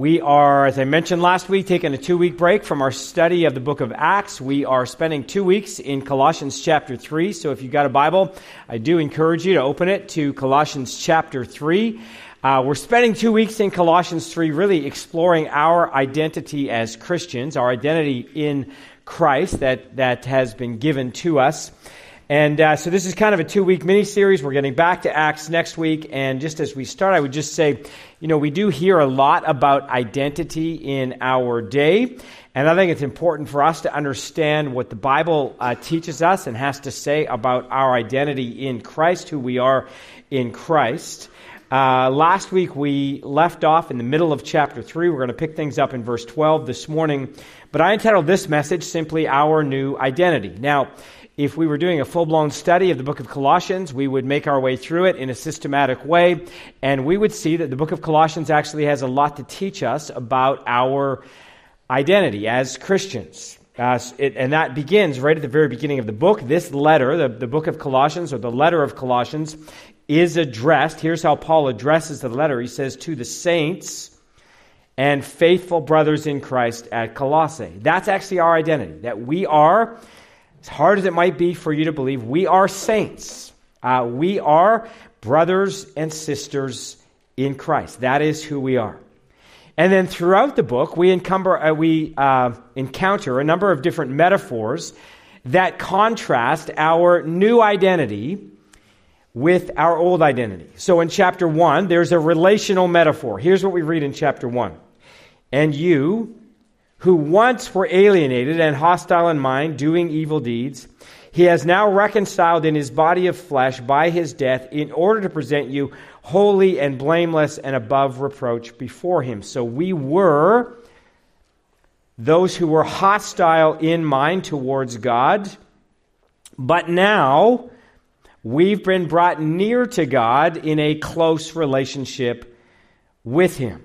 We are, as I mentioned last week, taking a two week break from our study of the book of Acts. We are spending two weeks in Colossians chapter 3. So if you've got a Bible, I do encourage you to open it to Colossians chapter 3. Uh, we're spending two weeks in Colossians 3 really exploring our identity as Christians, our identity in Christ that, that has been given to us. And uh, so this is kind of a two week mini series. We're getting back to Acts next week. And just as we start, I would just say, you know, we do hear a lot about identity in our day. And I think it's important for us to understand what the Bible uh, teaches us and has to say about our identity in Christ, who we are in Christ. Uh, last week we left off in the middle of chapter 3. We're going to pick things up in verse 12 this morning. But I entitled this message simply Our New Identity. Now, if we were doing a full blown study of the book of Colossians, we would make our way through it in a systematic way, and we would see that the book of Colossians actually has a lot to teach us about our identity as Christians. Uh, it, and that begins right at the very beginning of the book. This letter, the, the book of Colossians, or the letter of Colossians, is addressed. Here's how Paul addresses the letter. He says, To the saints and faithful brothers in Christ at Colossae. That's actually our identity, that we are as hard as it might be for you to believe, we are saints. Uh, we are brothers and sisters in Christ. That is who we are. And then throughout the book, we, encumber, uh, we uh, encounter a number of different metaphors that contrast our new identity with our old identity. So in chapter 1, there's a relational metaphor. Here's what we read in chapter 1. And you, who once were alienated and hostile in mind, doing evil deeds, he has now reconciled in his body of flesh by his death in order to present you holy and blameless and above reproach before him. So we were those who were hostile in mind towards God, but now we've been brought near to God in a close relationship with him.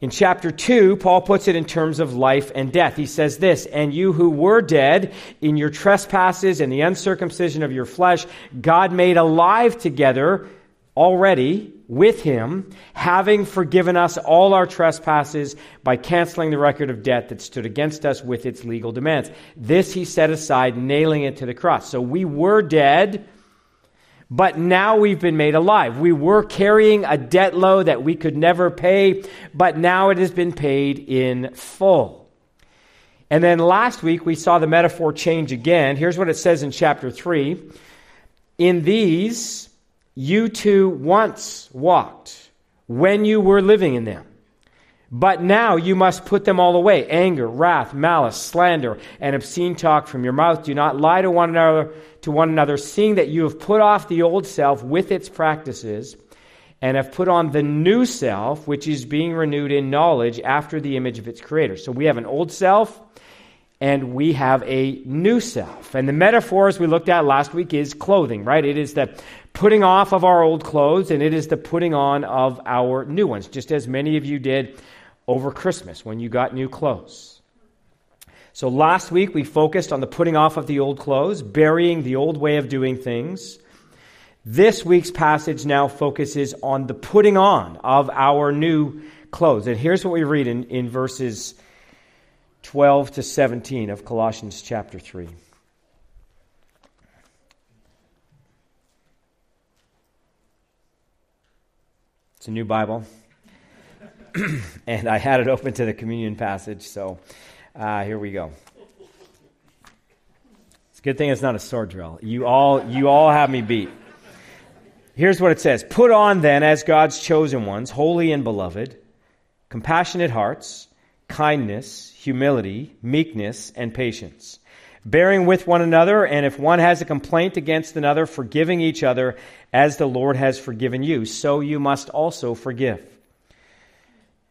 In chapter 2, Paul puts it in terms of life and death. He says this, And you who were dead in your trespasses and the uncircumcision of your flesh, God made alive together already with him, having forgiven us all our trespasses by canceling the record of debt that stood against us with its legal demands. This he set aside, nailing it to the cross. So we were dead but now we've been made alive. We were carrying a debt load that we could never pay, but now it has been paid in full. And then last week we saw the metaphor change again. Here's what it says in chapter 3 In these you too once walked when you were living in them. But now you must put them all away anger, wrath, malice, slander, and obscene talk from your mouth. Do not lie to one another, to one another, seeing that you have put off the old self with its practices and have put on the new self, which is being renewed in knowledge after the image of its creator. So we have an old self and we have a new self. And the metaphors we looked at last week is clothing, right? It is the putting off of our old clothes and it is the putting on of our new ones, just as many of you did over Christmas when you got new clothes. So last week we focused on the putting off of the old clothes, burying the old way of doing things. This week's passage now focuses on the putting on of our new clothes. And here's what we read in, in verses 12 to 17 of Colossians chapter 3. It's a new Bible. and I had it open to the communion passage, so uh, here we go. It's a good thing it's not a sword drill. You all, you all have me beat. Here's what it says Put on then, as God's chosen ones, holy and beloved, compassionate hearts, kindness, humility, meekness, and patience, bearing with one another, and if one has a complaint against another, forgiving each other, as the Lord has forgiven you, so you must also forgive.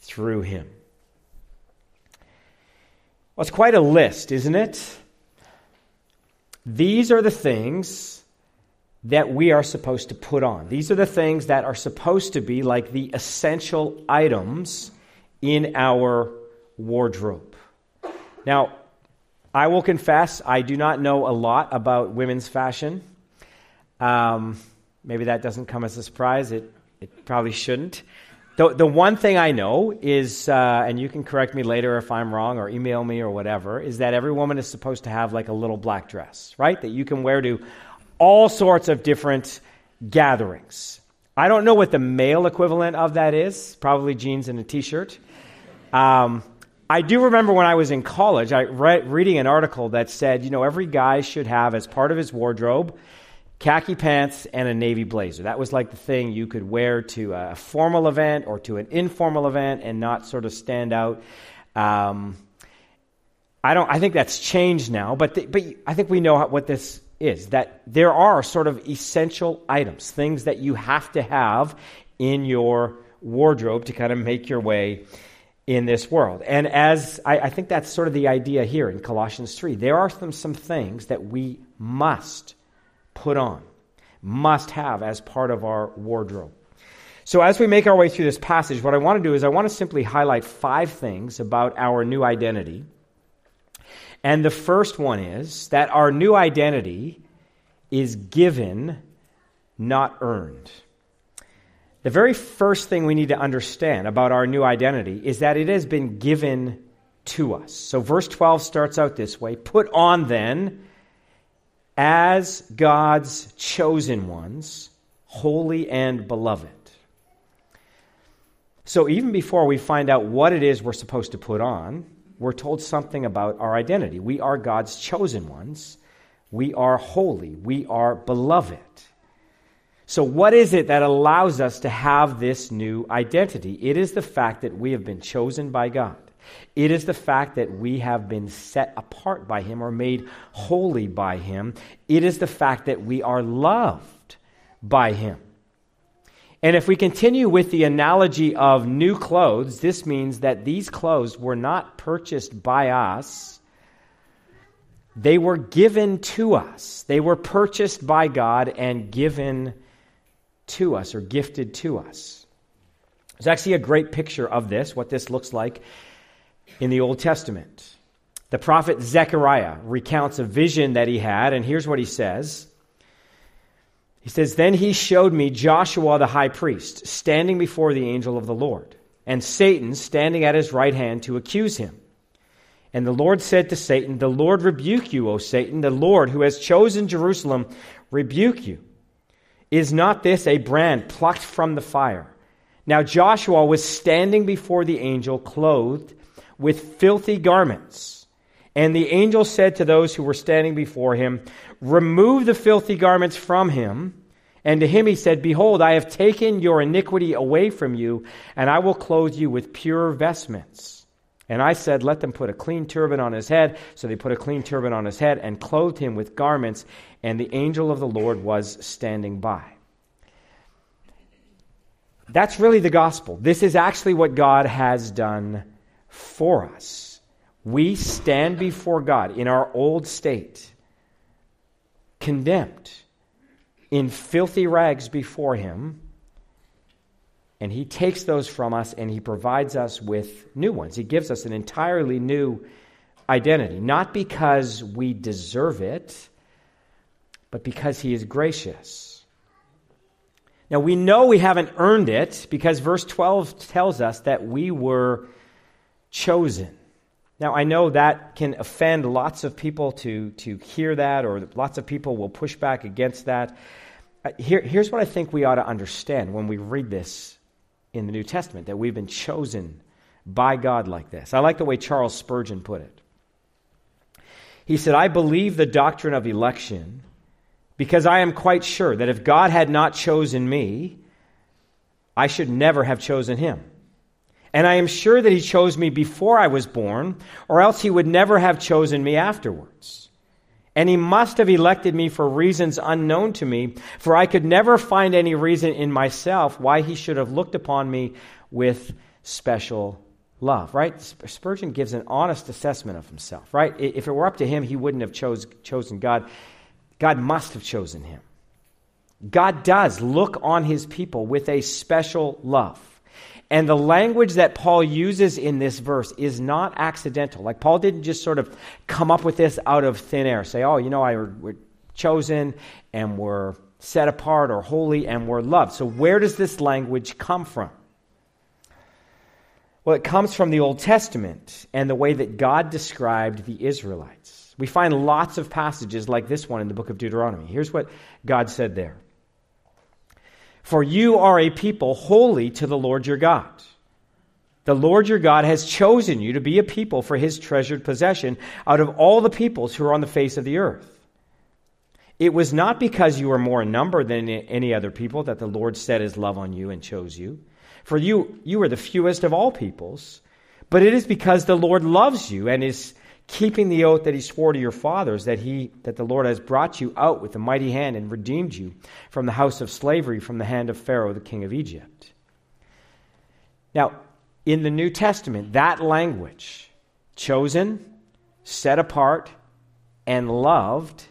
through him. Well, it's quite a list, isn't it? These are the things that we are supposed to put on. These are the things that are supposed to be like the essential items in our wardrobe. Now, I will confess, I do not know a lot about women's fashion. Um, maybe that doesn't come as a surprise. It, it probably shouldn't. The, the one thing I know is, uh, and you can correct me later if I'm wrong or email me or whatever, is that every woman is supposed to have like a little black dress, right? That you can wear to all sorts of different gatherings. I don't know what the male equivalent of that is, probably jeans and a t shirt. Um, I do remember when I was in college, I read reading an article that said, you know, every guy should have as part of his wardrobe khaki pants and a navy blazer. That was like the thing you could wear to a formal event or to an informal event and not sort of stand out. Um, I don't. I think that's changed now, but the, but I think we know what this is. That there are sort of essential items, things that you have to have in your wardrobe to kind of make your way in this world. And as I, I think that's sort of the idea here in Colossians three, there are some some things that we must put on, must have as part of our wardrobe. So, as we make our way through this passage, what I want to do is I want to simply highlight five things about our new identity. And the first one is that our new identity is given, not earned. The very first thing we need to understand about our new identity is that it has been given to us. So, verse 12 starts out this way Put on then as God's chosen ones, holy and beloved. So even before we find out what it is we're supposed to put on, we're told something about our identity. We are God's chosen ones. We are holy. We are beloved. So, what is it that allows us to have this new identity? It is the fact that we have been chosen by God. It is the fact that we have been set apart by Him or made holy by Him. It is the fact that we are loved by Him. And if we continue with the analogy of new clothes, this means that these clothes were not purchased by us. They were given to us. They were purchased by God and given to us or gifted to us. There's actually a great picture of this, what this looks like in the Old Testament. The prophet Zechariah recounts a vision that he had, and here's what he says. He says, Then he showed me Joshua the high priest standing before the angel of the Lord, and Satan standing at his right hand to accuse him. And the Lord said to Satan, The Lord rebuke you, O Satan, the Lord who has chosen Jerusalem, rebuke you. Is not this a brand plucked from the fire? Now Joshua was standing before the angel, clothed with filthy garments. And the angel said to those who were standing before him, Remove the filthy garments from him. And to him he said, Behold, I have taken your iniquity away from you, and I will clothe you with pure vestments. And I said, Let them put a clean turban on his head. So they put a clean turban on his head and clothed him with garments, and the angel of the Lord was standing by. That's really the gospel. This is actually what God has done for us. We stand before God in our old state, condemned, in filthy rags before Him, and He takes those from us and He provides us with new ones. He gives us an entirely new identity, not because we deserve it, but because He is gracious. Now, we know we haven't earned it because verse 12 tells us that we were chosen. Now, I know that can offend lots of people to, to hear that, or lots of people will push back against that. Uh, here, here's what I think we ought to understand when we read this in the New Testament that we've been chosen by God like this. I like the way Charles Spurgeon put it. He said, I believe the doctrine of election because I am quite sure that if God had not chosen me, I should never have chosen him. And I am sure that he chose me before I was born, or else he would never have chosen me afterwards. And he must have elected me for reasons unknown to me, for I could never find any reason in myself why he should have looked upon me with special love, right? Spurgeon gives an honest assessment of himself, right? If it were up to him, he wouldn't have chose, chosen God. God must have chosen him. God does look on his people with a special love. And the language that Paul uses in this verse is not accidental. Like Paul didn't just sort of come up with this out of thin air, say, oh, you know, I, we're chosen and we're set apart or holy and we're loved. So where does this language come from? Well, it comes from the Old Testament and the way that God described the Israelites. We find lots of passages like this one in the book of Deuteronomy. Here's what God said there For you are a people holy to the Lord your God. The Lord your God has chosen you to be a people for his treasured possession out of all the peoples who are on the face of the earth. It was not because you were more in number than any other people that the Lord set his love on you and chose you. For you, you are the fewest of all peoples, but it is because the Lord loves you and is keeping the oath that he swore to your fathers that he that the Lord has brought you out with a mighty hand and redeemed you from the house of slavery from the hand of Pharaoh the king of Egypt. Now, in the New Testament, that language, chosen, set apart, and loved,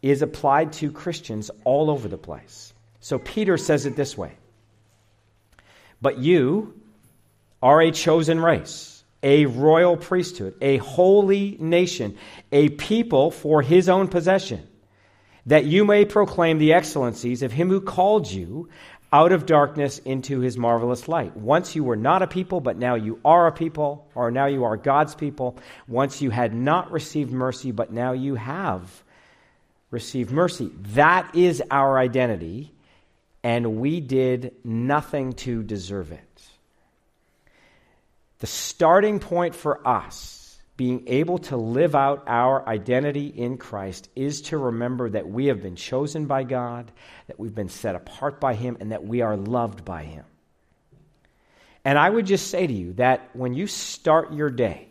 is applied to Christians all over the place. So Peter says it this way but you are a chosen race, a royal priesthood, a holy nation, a people for his own possession, that you may proclaim the excellencies of him who called you out of darkness into his marvelous light. Once you were not a people, but now you are a people, or now you are God's people. Once you had not received mercy, but now you have received mercy. That is our identity and we did nothing to deserve it. The starting point for us being able to live out our identity in Christ is to remember that we have been chosen by God, that we've been set apart by Him, and that we are loved by Him. And I would just say to you that when you start your day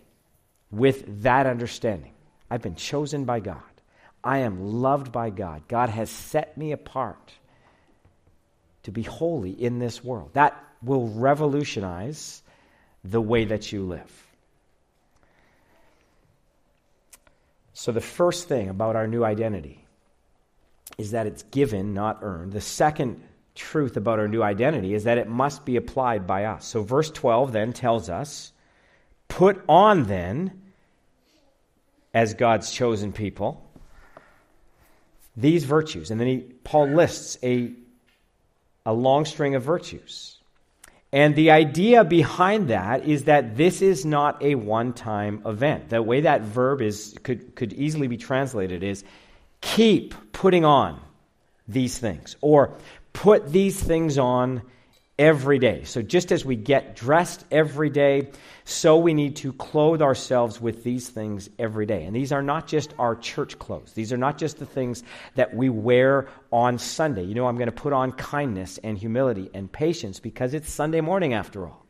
with that understanding, I've been chosen by God, I am loved by God, God has set me apart to be holy in this world. That will revolutionize the way that you live. So, the first thing about our new identity is that it's given, not earned. The second truth about our new identity is that it must be applied by us. So, verse 12 then tells us put on then, as God's chosen people, these virtues. And then he, Paul lists a a long string of virtues. And the idea behind that is that this is not a one time event. The way that verb is, could, could easily be translated is keep putting on these things, or put these things on every day. So just as we get dressed every day, so we need to clothe ourselves with these things every day. And these are not just our church clothes. These are not just the things that we wear on Sunday. You know, I'm going to put on kindness and humility and patience because it's Sunday morning after all.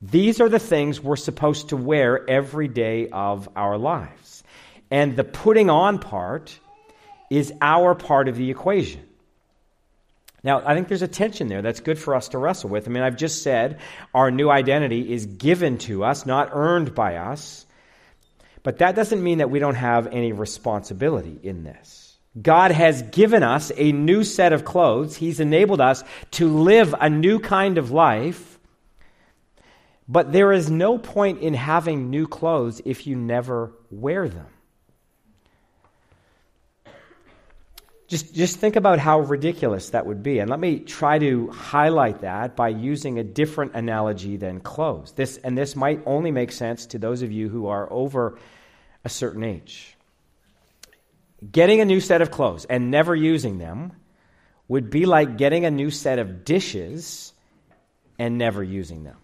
These are the things we're supposed to wear every day of our lives. And the putting on part is our part of the equation. Now, I think there's a tension there that's good for us to wrestle with. I mean, I've just said our new identity is given to us, not earned by us. But that doesn't mean that we don't have any responsibility in this. God has given us a new set of clothes. He's enabled us to live a new kind of life. But there is no point in having new clothes if you never wear them. Just, just think about how ridiculous that would be. And let me try to highlight that by using a different analogy than clothes. This, and this might only make sense to those of you who are over a certain age. Getting a new set of clothes and never using them would be like getting a new set of dishes and never using them.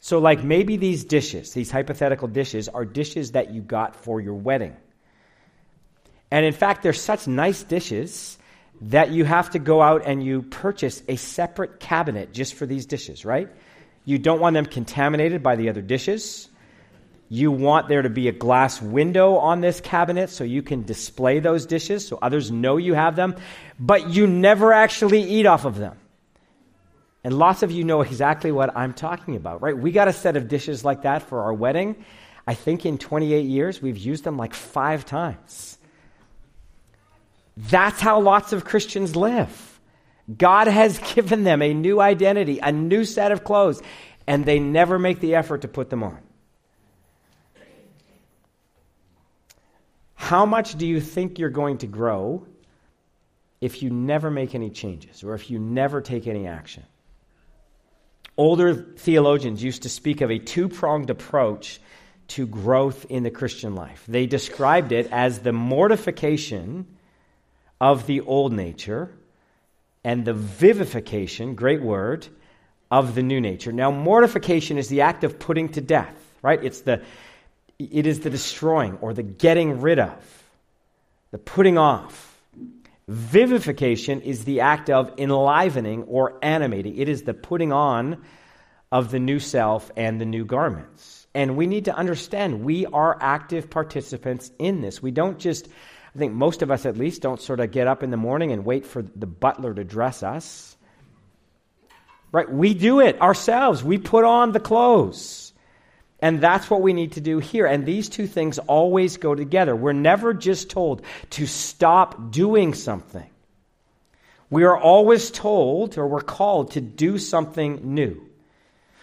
So, like maybe these dishes, these hypothetical dishes, are dishes that you got for your wedding. And in fact, they're such nice dishes that you have to go out and you purchase a separate cabinet just for these dishes, right? You don't want them contaminated by the other dishes. You want there to be a glass window on this cabinet so you can display those dishes so others know you have them, but you never actually eat off of them. And lots of you know exactly what I'm talking about, right? We got a set of dishes like that for our wedding. I think in 28 years, we've used them like five times. That's how lots of Christians live. God has given them a new identity, a new set of clothes, and they never make the effort to put them on. How much do you think you're going to grow if you never make any changes or if you never take any action? Older theologians used to speak of a two pronged approach to growth in the Christian life. They described it as the mortification of the old nature and the vivification, great word, of the new nature. Now, mortification is the act of putting to death, right? It's the, it is the destroying or the getting rid of, the putting off. Vivification is the act of enlivening or animating. It is the putting on of the new self and the new garments. And we need to understand we are active participants in this. We don't just, I think most of us at least, don't sort of get up in the morning and wait for the butler to dress us. Right? We do it ourselves. We put on the clothes. And that's what we need to do here. And these two things always go together. We're never just told to stop doing something. We are always told, or we're called, to do something new.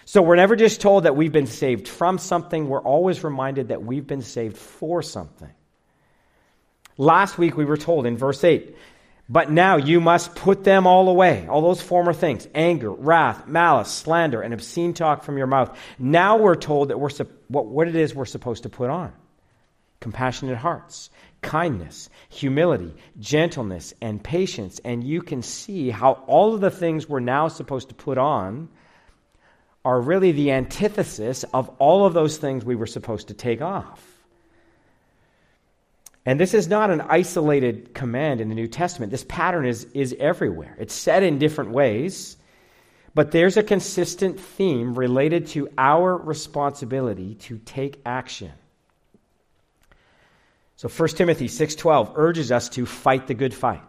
So we're never just told that we've been saved from something, we're always reminded that we've been saved for something. Last week we were told in verse 8 but now you must put them all away, all those former things anger, wrath, malice, slander, and obscene talk from your mouth. Now we're told that we're what, what it is we're supposed to put on compassionate hearts, kindness, humility, gentleness, and patience. And you can see how all of the things we're now supposed to put on are really the antithesis of all of those things we were supposed to take off. And this is not an isolated command in the New Testament. This pattern is, is everywhere. It's said in different ways, but there's a consistent theme related to our responsibility to take action. So 1 Timothy 6:12 urges us to fight the good fight.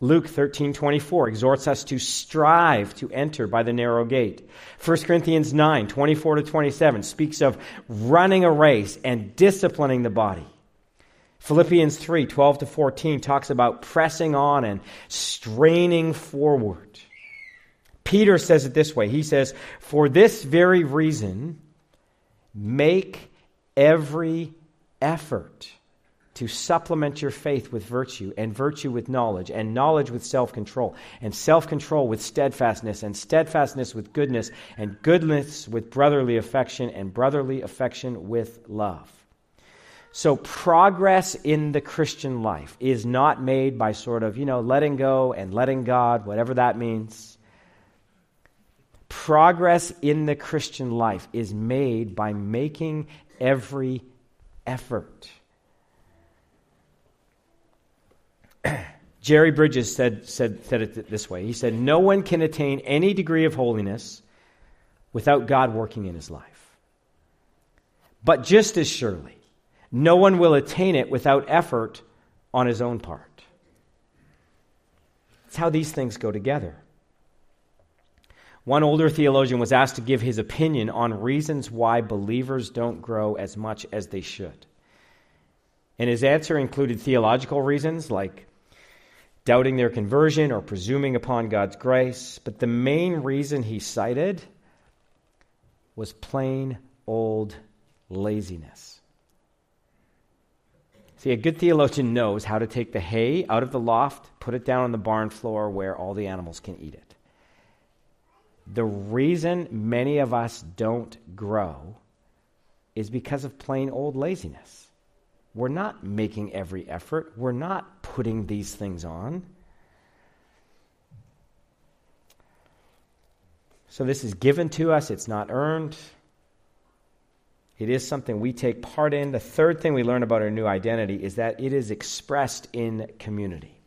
Luke 13:24 exhorts us to strive to enter by the narrow gate. 1 Corinthians 9:24 to 27 speaks of running a race and disciplining the body. Philippians 3 12 to 14 talks about pressing on and straining forward. Peter says it this way He says, For this very reason, make every effort to supplement your faith with virtue, and virtue with knowledge, and knowledge with self control, and self control with steadfastness, and steadfastness with goodness, and goodness with brotherly affection, and brotherly affection with love. So, progress in the Christian life is not made by sort of, you know, letting go and letting God, whatever that means. Progress in the Christian life is made by making every effort. Jerry Bridges said, said, said it this way He said, No one can attain any degree of holiness without God working in his life. But just as surely, no one will attain it without effort on his own part. That's how these things go together. One older theologian was asked to give his opinion on reasons why believers don't grow as much as they should. And his answer included theological reasons like doubting their conversion or presuming upon God's grace. But the main reason he cited was plain old laziness. See, a good theologian knows how to take the hay out of the loft, put it down on the barn floor where all the animals can eat it. The reason many of us don't grow is because of plain old laziness. We're not making every effort, we're not putting these things on. So, this is given to us, it's not earned. It is something we take part in. The third thing we learn about our new identity is that it is expressed in community.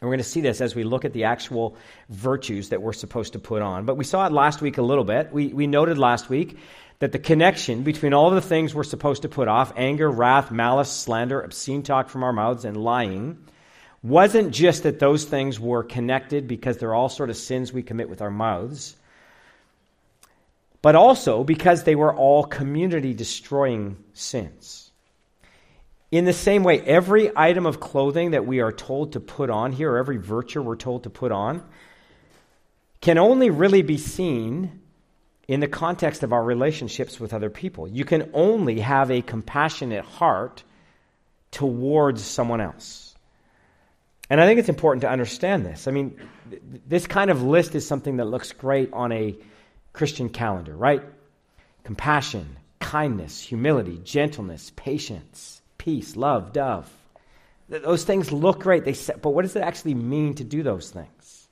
And we're going to see this as we look at the actual virtues that we're supposed to put on. But we saw it last week a little bit. We, we noted last week that the connection between all of the things we're supposed to put off anger, wrath, malice, slander, obscene talk from our mouths, and lying wasn't just that those things were connected because they're all sort of sins we commit with our mouths, but also because they were all community destroying sins. In the same way, every item of clothing that we are told to put on here, or every virtue we're told to put on, can only really be seen in the context of our relationships with other people. You can only have a compassionate heart towards someone else. And I think it's important to understand this. I mean, th- this kind of list is something that looks great on a Christian calendar, right? Compassion, kindness, humility, gentleness, patience, peace, love, dove. Those things look great, they say, but what does it actually mean to do those things?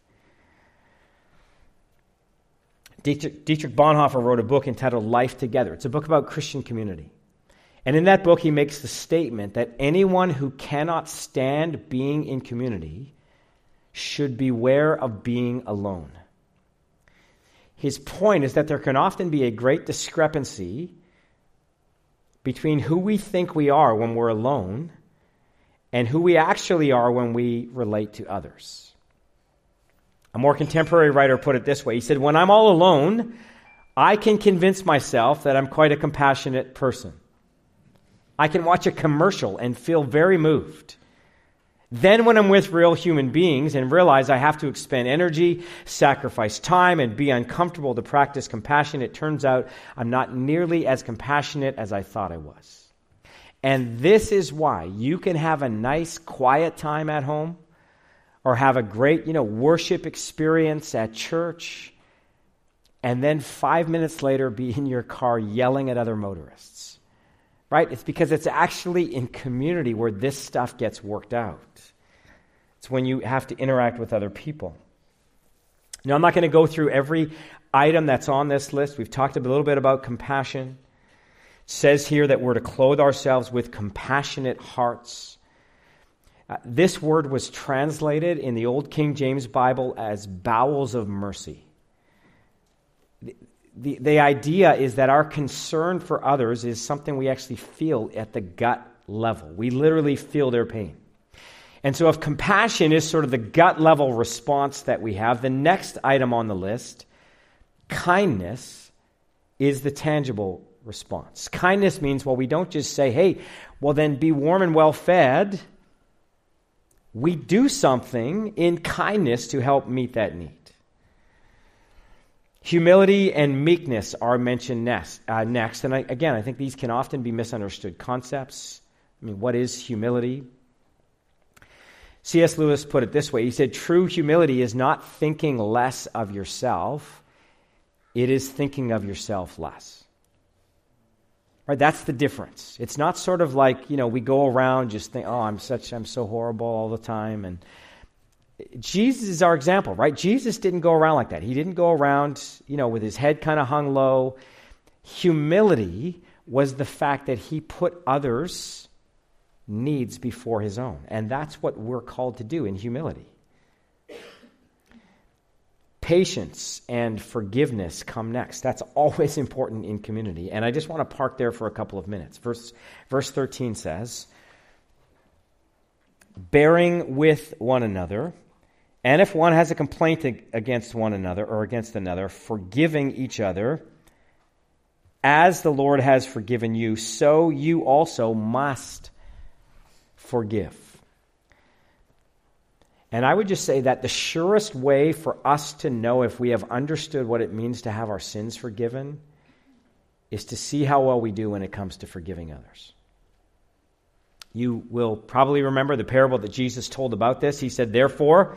Dietrich, Dietrich Bonhoeffer wrote a book entitled Life Together. It's a book about Christian community. And in that book, he makes the statement that anyone who cannot stand being in community should beware of being alone. His point is that there can often be a great discrepancy between who we think we are when we're alone and who we actually are when we relate to others. A more contemporary writer put it this way He said, When I'm all alone, I can convince myself that I'm quite a compassionate person. I can watch a commercial and feel very moved. Then, when I'm with real human beings and realize I have to expend energy, sacrifice time, and be uncomfortable to practice compassion, it turns out I'm not nearly as compassionate as I thought I was. And this is why you can have a nice, quiet time at home or have a great, you know, worship experience at church and then five minutes later be in your car yelling at other motorists. Right? It's because it's actually in community where this stuff gets worked out. It's when you have to interact with other people. Now, I'm not going to go through every item that's on this list. We've talked a little bit about compassion. It says here that we're to clothe ourselves with compassionate hearts. Uh, this word was translated in the Old King James Bible as bowels of mercy. The, the, idea is that our concern for others is something we actually feel at the gut level. We literally feel their pain. And so, if compassion is sort of the gut level response that we have, the next item on the list, kindness, is the tangible response. Kindness means, well, we don't just say, hey, well, then be warm and well fed we do something in kindness to help meet that need. Humility and meekness are mentioned next. Uh, next. And I, again, I think these can often be misunderstood concepts. I mean, what is humility? C.S. Lewis put it this way He said, True humility is not thinking less of yourself, it is thinking of yourself less. Right? That's the difference. It's not sort of like, you know, we go around just think, oh, I'm such, I'm so horrible all the time. And Jesus is our example, right? Jesus didn't go around like that. He didn't go around, you know, with his head kind of hung low. Humility was the fact that he put others' needs before his own. And that's what we're called to do in humility. Patience and forgiveness come next. That's always important in community. And I just want to park there for a couple of minutes. Verse, verse 13 says, Bearing with one another, and if one has a complaint against one another or against another, forgiving each other, as the Lord has forgiven you, so you also must forgive. And I would just say that the surest way for us to know if we have understood what it means to have our sins forgiven is to see how well we do when it comes to forgiving others. You will probably remember the parable that Jesus told about this. He said, Therefore,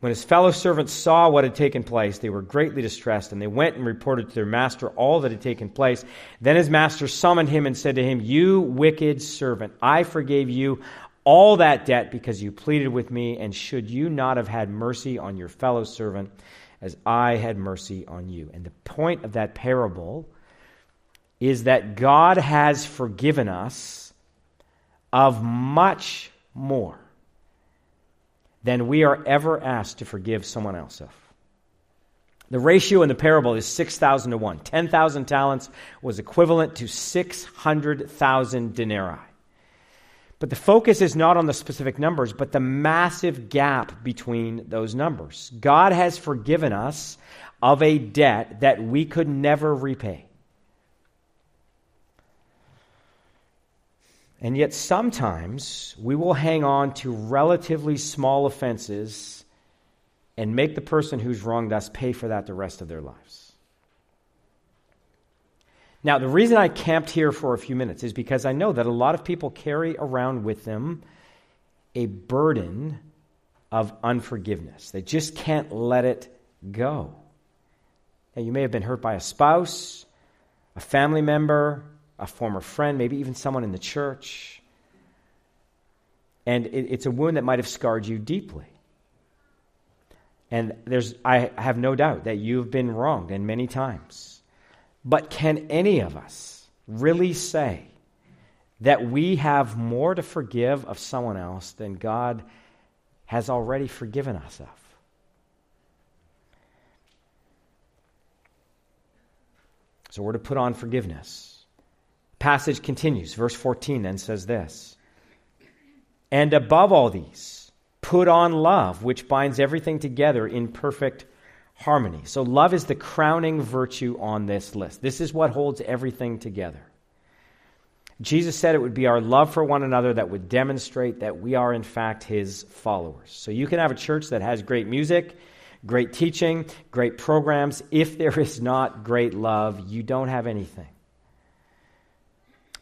When his fellow servants saw what had taken place, they were greatly distressed, and they went and reported to their master all that had taken place. Then his master summoned him and said to him, You wicked servant, I forgave you all that debt because you pleaded with me, and should you not have had mercy on your fellow servant as I had mercy on you? And the point of that parable is that God has forgiven us of much more than we are ever asked to forgive someone else of. The ratio in the parable is 6,000 to 1. 10,000 talents was equivalent to 600,000 denarii. But the focus is not on the specific numbers, but the massive gap between those numbers. God has forgiven us of a debt that we could never repay. And yet, sometimes we will hang on to relatively small offenses and make the person who's wronged us pay for that the rest of their lives. Now, the reason I camped here for a few minutes is because I know that a lot of people carry around with them a burden of unforgiveness. They just can't let it go. Now, you may have been hurt by a spouse, a family member, a former friend, maybe even someone in the church. And it, it's a wound that might have scarred you deeply. And there's, I have no doubt that you've been wronged, and many times. But can any of us really say that we have more to forgive of someone else than God has already forgiven us of? So we're to put on forgiveness passage continues. Verse 14 then says this And above all these, put on love, which binds everything together in perfect harmony. So, love is the crowning virtue on this list. This is what holds everything together. Jesus said it would be our love for one another that would demonstrate that we are, in fact, his followers. So, you can have a church that has great music, great teaching, great programs. If there is not great love, you don't have anything.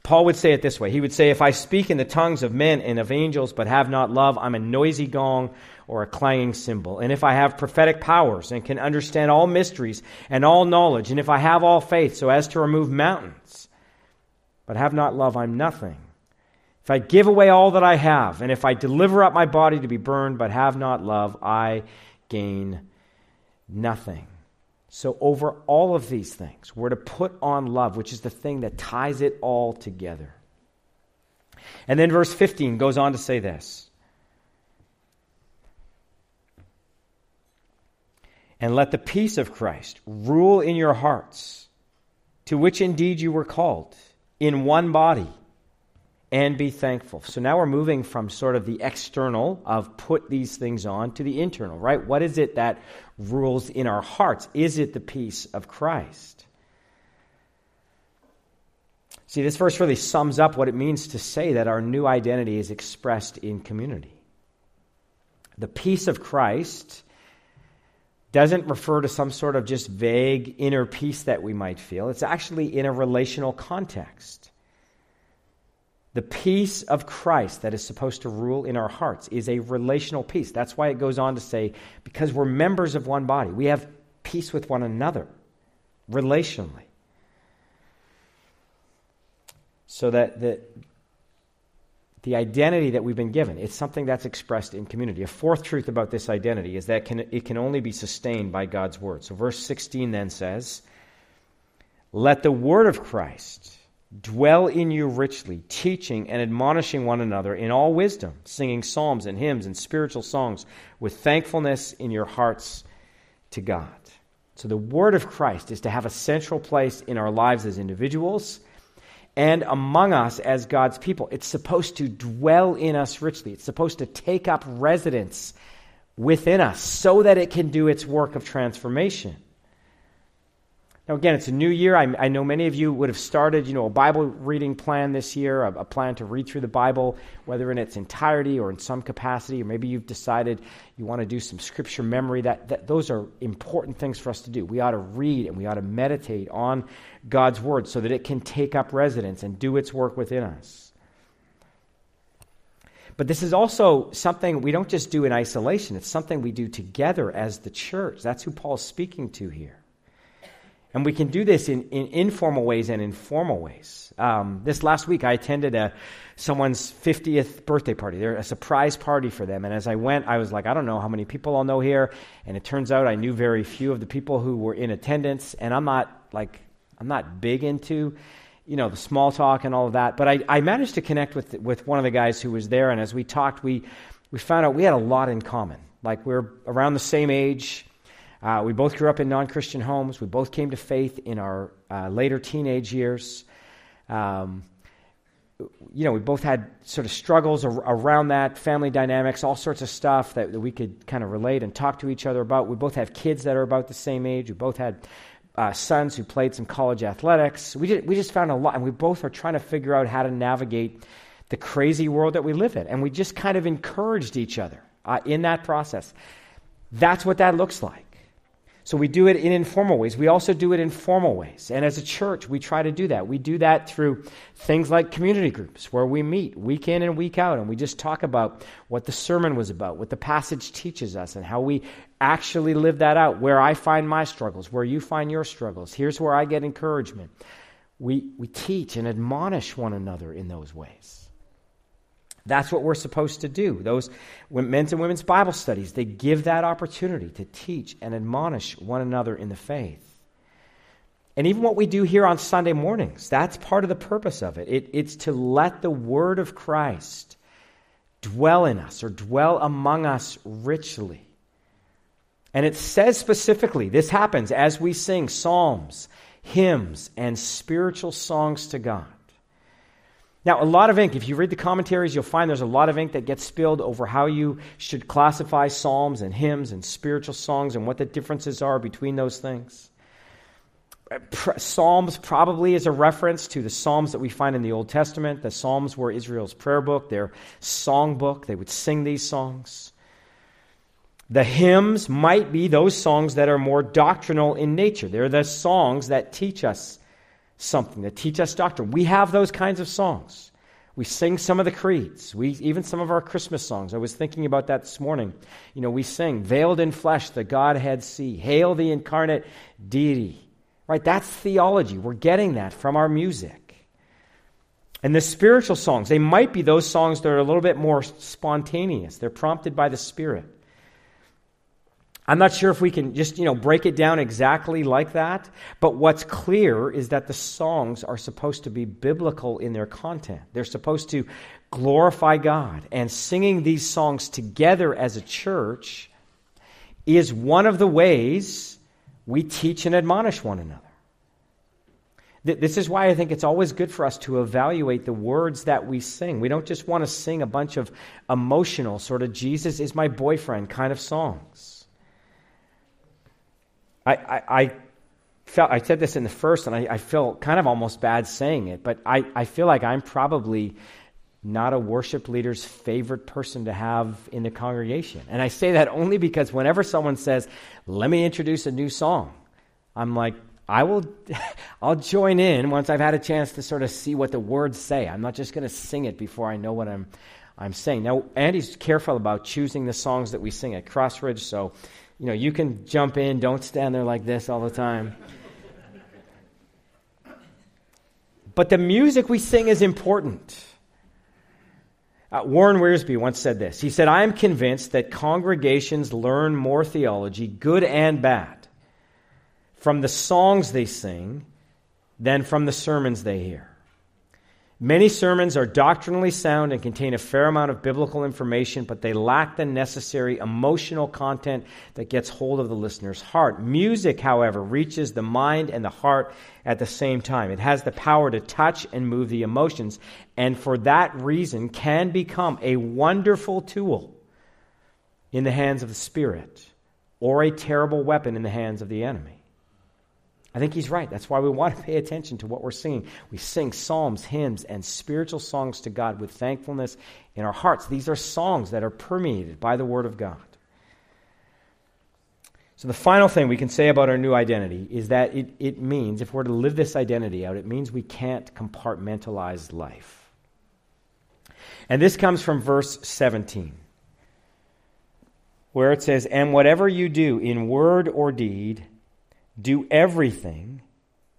Paul would say it this way He would say, If I speak in the tongues of men and of angels, but have not love, I'm a noisy gong or a clanging cymbal. And if I have prophetic powers and can understand all mysteries and all knowledge, and if I have all faith so as to remove mountains, but have not love, I'm nothing. If I give away all that I have, and if I deliver up my body to be burned, but have not love, I gain nothing. So, over all of these things, we're to put on love, which is the thing that ties it all together. And then verse 15 goes on to say this And let the peace of Christ rule in your hearts, to which indeed you were called, in one body and be thankful. So now we're moving from sort of the external of put these things on to the internal, right? What is it that rules in our hearts? Is it the peace of Christ? See, this verse really sums up what it means to say that our new identity is expressed in community. The peace of Christ doesn't refer to some sort of just vague inner peace that we might feel. It's actually in a relational context. The peace of Christ that is supposed to rule in our hearts is a relational peace. That's why it goes on to say, because we're members of one body, we have peace with one another relationally. So that the, the identity that we've been given, it's something that's expressed in community. A fourth truth about this identity is that can, it can only be sustained by God's word. So verse 16 then says, Let the word of Christ dwell in you richly, teaching and admonishing one another in all wisdom, singing psalms and hymns and spiritual songs with thankfulness in your hearts to God. So, the word of Christ is to have a central place in our lives as individuals and among us as God's people. It's supposed to dwell in us richly, it's supposed to take up residence within us so that it can do its work of transformation. Now, again, it's a new year. I, I, know many of you would have started, you know, a Bible reading plan this year, a, a, plan to read through the Bible, whether in its entirety or in some capacity, or maybe you've decided you want to do some scripture memory. That, that those are important things for us to do. We ought to read and we ought to meditate on God's word so that it can take up residence and do its work within us. But this is also something we don't just do in isolation. It's something we do together as the church. That's who Paul's speaking to here. And we can do this in, in informal ways and informal ways. Um, this last week, I attended a, someone's 50th birthday party. They're a surprise party for them. And as I went, I was like, I don't know how many people I'll know here. And it turns out I knew very few of the people who were in attendance. And I'm not like, I'm not big into, you know, the small talk and all of that. But I, I managed to connect with, with one of the guys who was there. And as we talked, we, we found out we had a lot in common. Like we're around the same age. Uh, we both grew up in non Christian homes. We both came to faith in our uh, later teenage years. Um, you know, we both had sort of struggles ar- around that, family dynamics, all sorts of stuff that, that, we could kind of relate and talk to each other about. We both have kids that are about the same age. We both had uh, sons who played some college athletics. We just, we just found a lot, and we both are trying to figure out how to navigate the crazy world that we live in. And we just kind of encouraged each other uh, in that process. That's what that looks like. So we do it in informal ways. We also do it in formal ways. And as a church, we try to do that. We do that through things like community groups where we meet week in and week out and we just talk about what the sermon was about, what the passage teaches us, and how we actually live that out, where I find my struggles, where you find your struggles. Here's where I get encouragement. We, we teach and admonish one another in those ways. That's what we're supposed to do. Those men's and women's Bible studies, they give that opportunity to teach and admonish one another in the faith. And even what we do here on Sunday mornings, that's part of the purpose of it. it. It's to let the word of Christ dwell in us or dwell among us richly. And it says specifically this happens as we sing psalms, hymns, and spiritual songs to God. Now, a lot of ink, if you read the commentaries, you'll find there's a lot of ink that gets spilled over how you should classify psalms and hymns and spiritual songs and what the differences are between those things. Uh, psalms probably is a reference to the Psalms that we find in the Old Testament. The Psalms were Israel's prayer book, their song book. They would sing these songs. The hymns might be those songs that are more doctrinal in nature. They're the songs that teach us something, to teach us doctrine. We have those kinds of songs. We sing some of the creeds, we, even some of our Christmas songs. I was thinking about that this morning. You know, we sing, Veiled in flesh, the Godhead see. Hail the incarnate deity. Right? That's theology. We're getting that from our music. And the spiritual songs, they might be those songs that are a little bit more spontaneous. They're prompted by the Spirit. I'm not sure if we can just, you know, break it down exactly like that, but what's clear is that the songs are supposed to be biblical in their content. They're supposed to glorify God, and singing these songs together as a church is one of the ways we teach and admonish one another. This is why I think it's always good for us to evaluate the words that we sing. We don't just want to sing a bunch of emotional, sort of Jesus is my boyfriend kind of songs. I, I, I felt I said this in the first, and I, I feel kind of almost bad saying it, but I, I feel like I'm probably not a worship leader's favorite person to have in the congregation. And I say that only because whenever someone says, "Let me introduce a new song," I'm like, I will I'll join in once I've had a chance to sort of see what the words say. I'm not just going to sing it before I know what I'm I'm saying. Now, Andy's careful about choosing the songs that we sing at Crossridge, so you know, you can jump in, don't stand there like this all the time. But the music we sing is important. Uh, Warren Wiersbe once said this. He said, I am convinced that congregations learn more theology, good and bad, from the songs they sing than from the sermons they hear. Many sermons are doctrinally sound and contain a fair amount of biblical information, but they lack the necessary emotional content that gets hold of the listener's heart. Music, however, reaches the mind and the heart at the same time. It has the power to touch and move the emotions, and for that reason can become a wonderful tool in the hands of the Spirit or a terrible weapon in the hands of the enemy. I think he's right. That's why we want to pay attention to what we're singing. We sing psalms, hymns, and spiritual songs to God with thankfulness in our hearts. These are songs that are permeated by the Word of God. So, the final thing we can say about our new identity is that it, it means, if we're to live this identity out, it means we can't compartmentalize life. And this comes from verse 17, where it says, And whatever you do in word or deed, do everything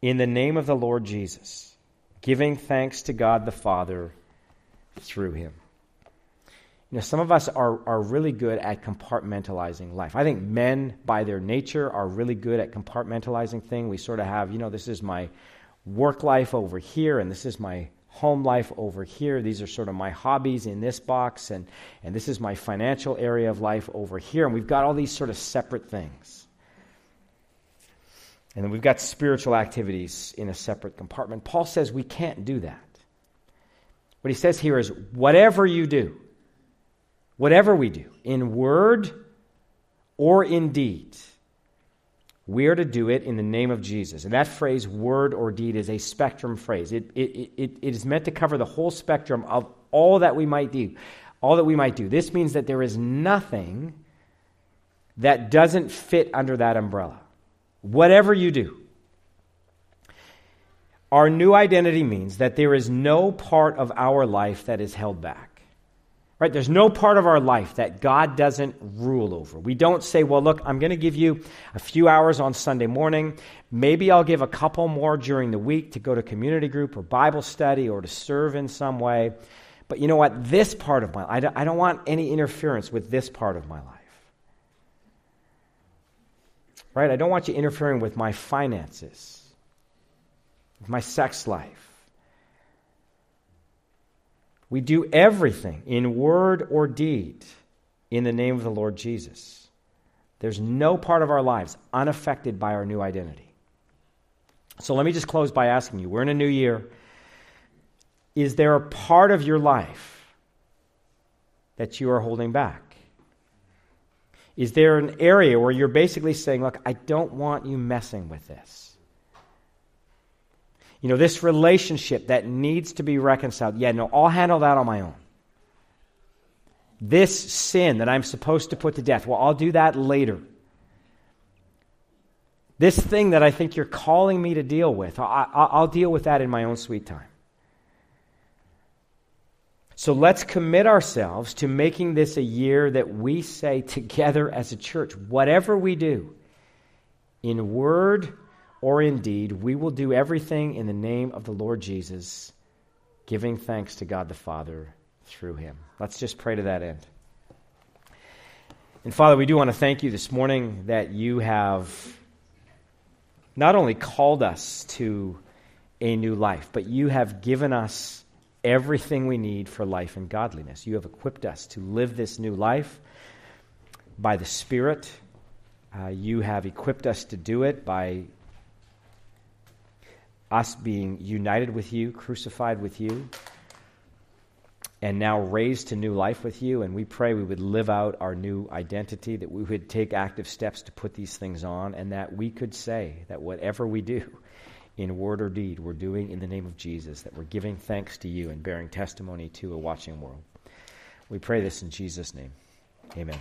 in the name of the Lord Jesus, giving thanks to God the Father through him. You know, some of us are, are really good at compartmentalizing life. I think men, by their nature, are really good at compartmentalizing things. We sort of have, you know, this is my work life over here, and this is my home life over here. These are sort of my hobbies in this box, and, and this is my financial area of life over here. And we've got all these sort of separate things. And then we've got spiritual activities in a separate compartment. Paul says we can't do that. What he says here is whatever you do, Whatever we do, in word or in deed, we are to do it in the name of Jesus. And that phrase, word or deed, is a spectrum phrase. It, it, it, it is meant to cover the whole spectrum of all that we might do. All that we might do. This means that there is nothing that doesn't fit under that umbrella. Whatever you do. Our new identity means that there is no part of our life that is held back. Right? There's no part of our life that God doesn't rule over. We don't say, well, look, I'm going to give you a few hours on Sunday morning. Maybe I'll give a couple more during the week to go to community group or Bible study or to serve in some way. But you know what? This part of my life, I don't want any interference with this part of my life. Right? I don't want you interfering with my finances, with my sex life we do everything in word or deed in the name of the Lord Jesus. There's no part of our lives unaffected by our new identity. So let me just close by asking you we're in a new year. Is there a part of your life that you are holding back? Is there an area where you're basically saying, Look, I don't want you messing with this? You know, this relationship that needs to be reconciled. Yeah, no, I'll handle that on my own. This sin that I'm supposed to put to death, well, I'll do that later. This thing that I think you're calling me to deal with, I, will deal with that in my own sweet time. So let's commit ourselves to making this a year that we say together as a church, whatever we do, in word or in deed, we will do everything in the name of the Lord Jesus, giving thanks to God the Father through him. Let's just pray to that end. And Father, we do want to thank you this morning that you have not only called us to a new life, but you have given us everything we need for life and godliness. You have equipped us to live this new life by the Spirit. Uh, you have equipped us to do it by us being united with you, crucified with you, and now raised to new life with you. And we pray we would live out our new identity, that we would take active steps to put these things on, and that we could say that whatever we do in word or deed, we're doing in the name of Jesus, that we're giving thanks to you and bearing testimony to a watching world. We pray this in Jesus' name. Amen.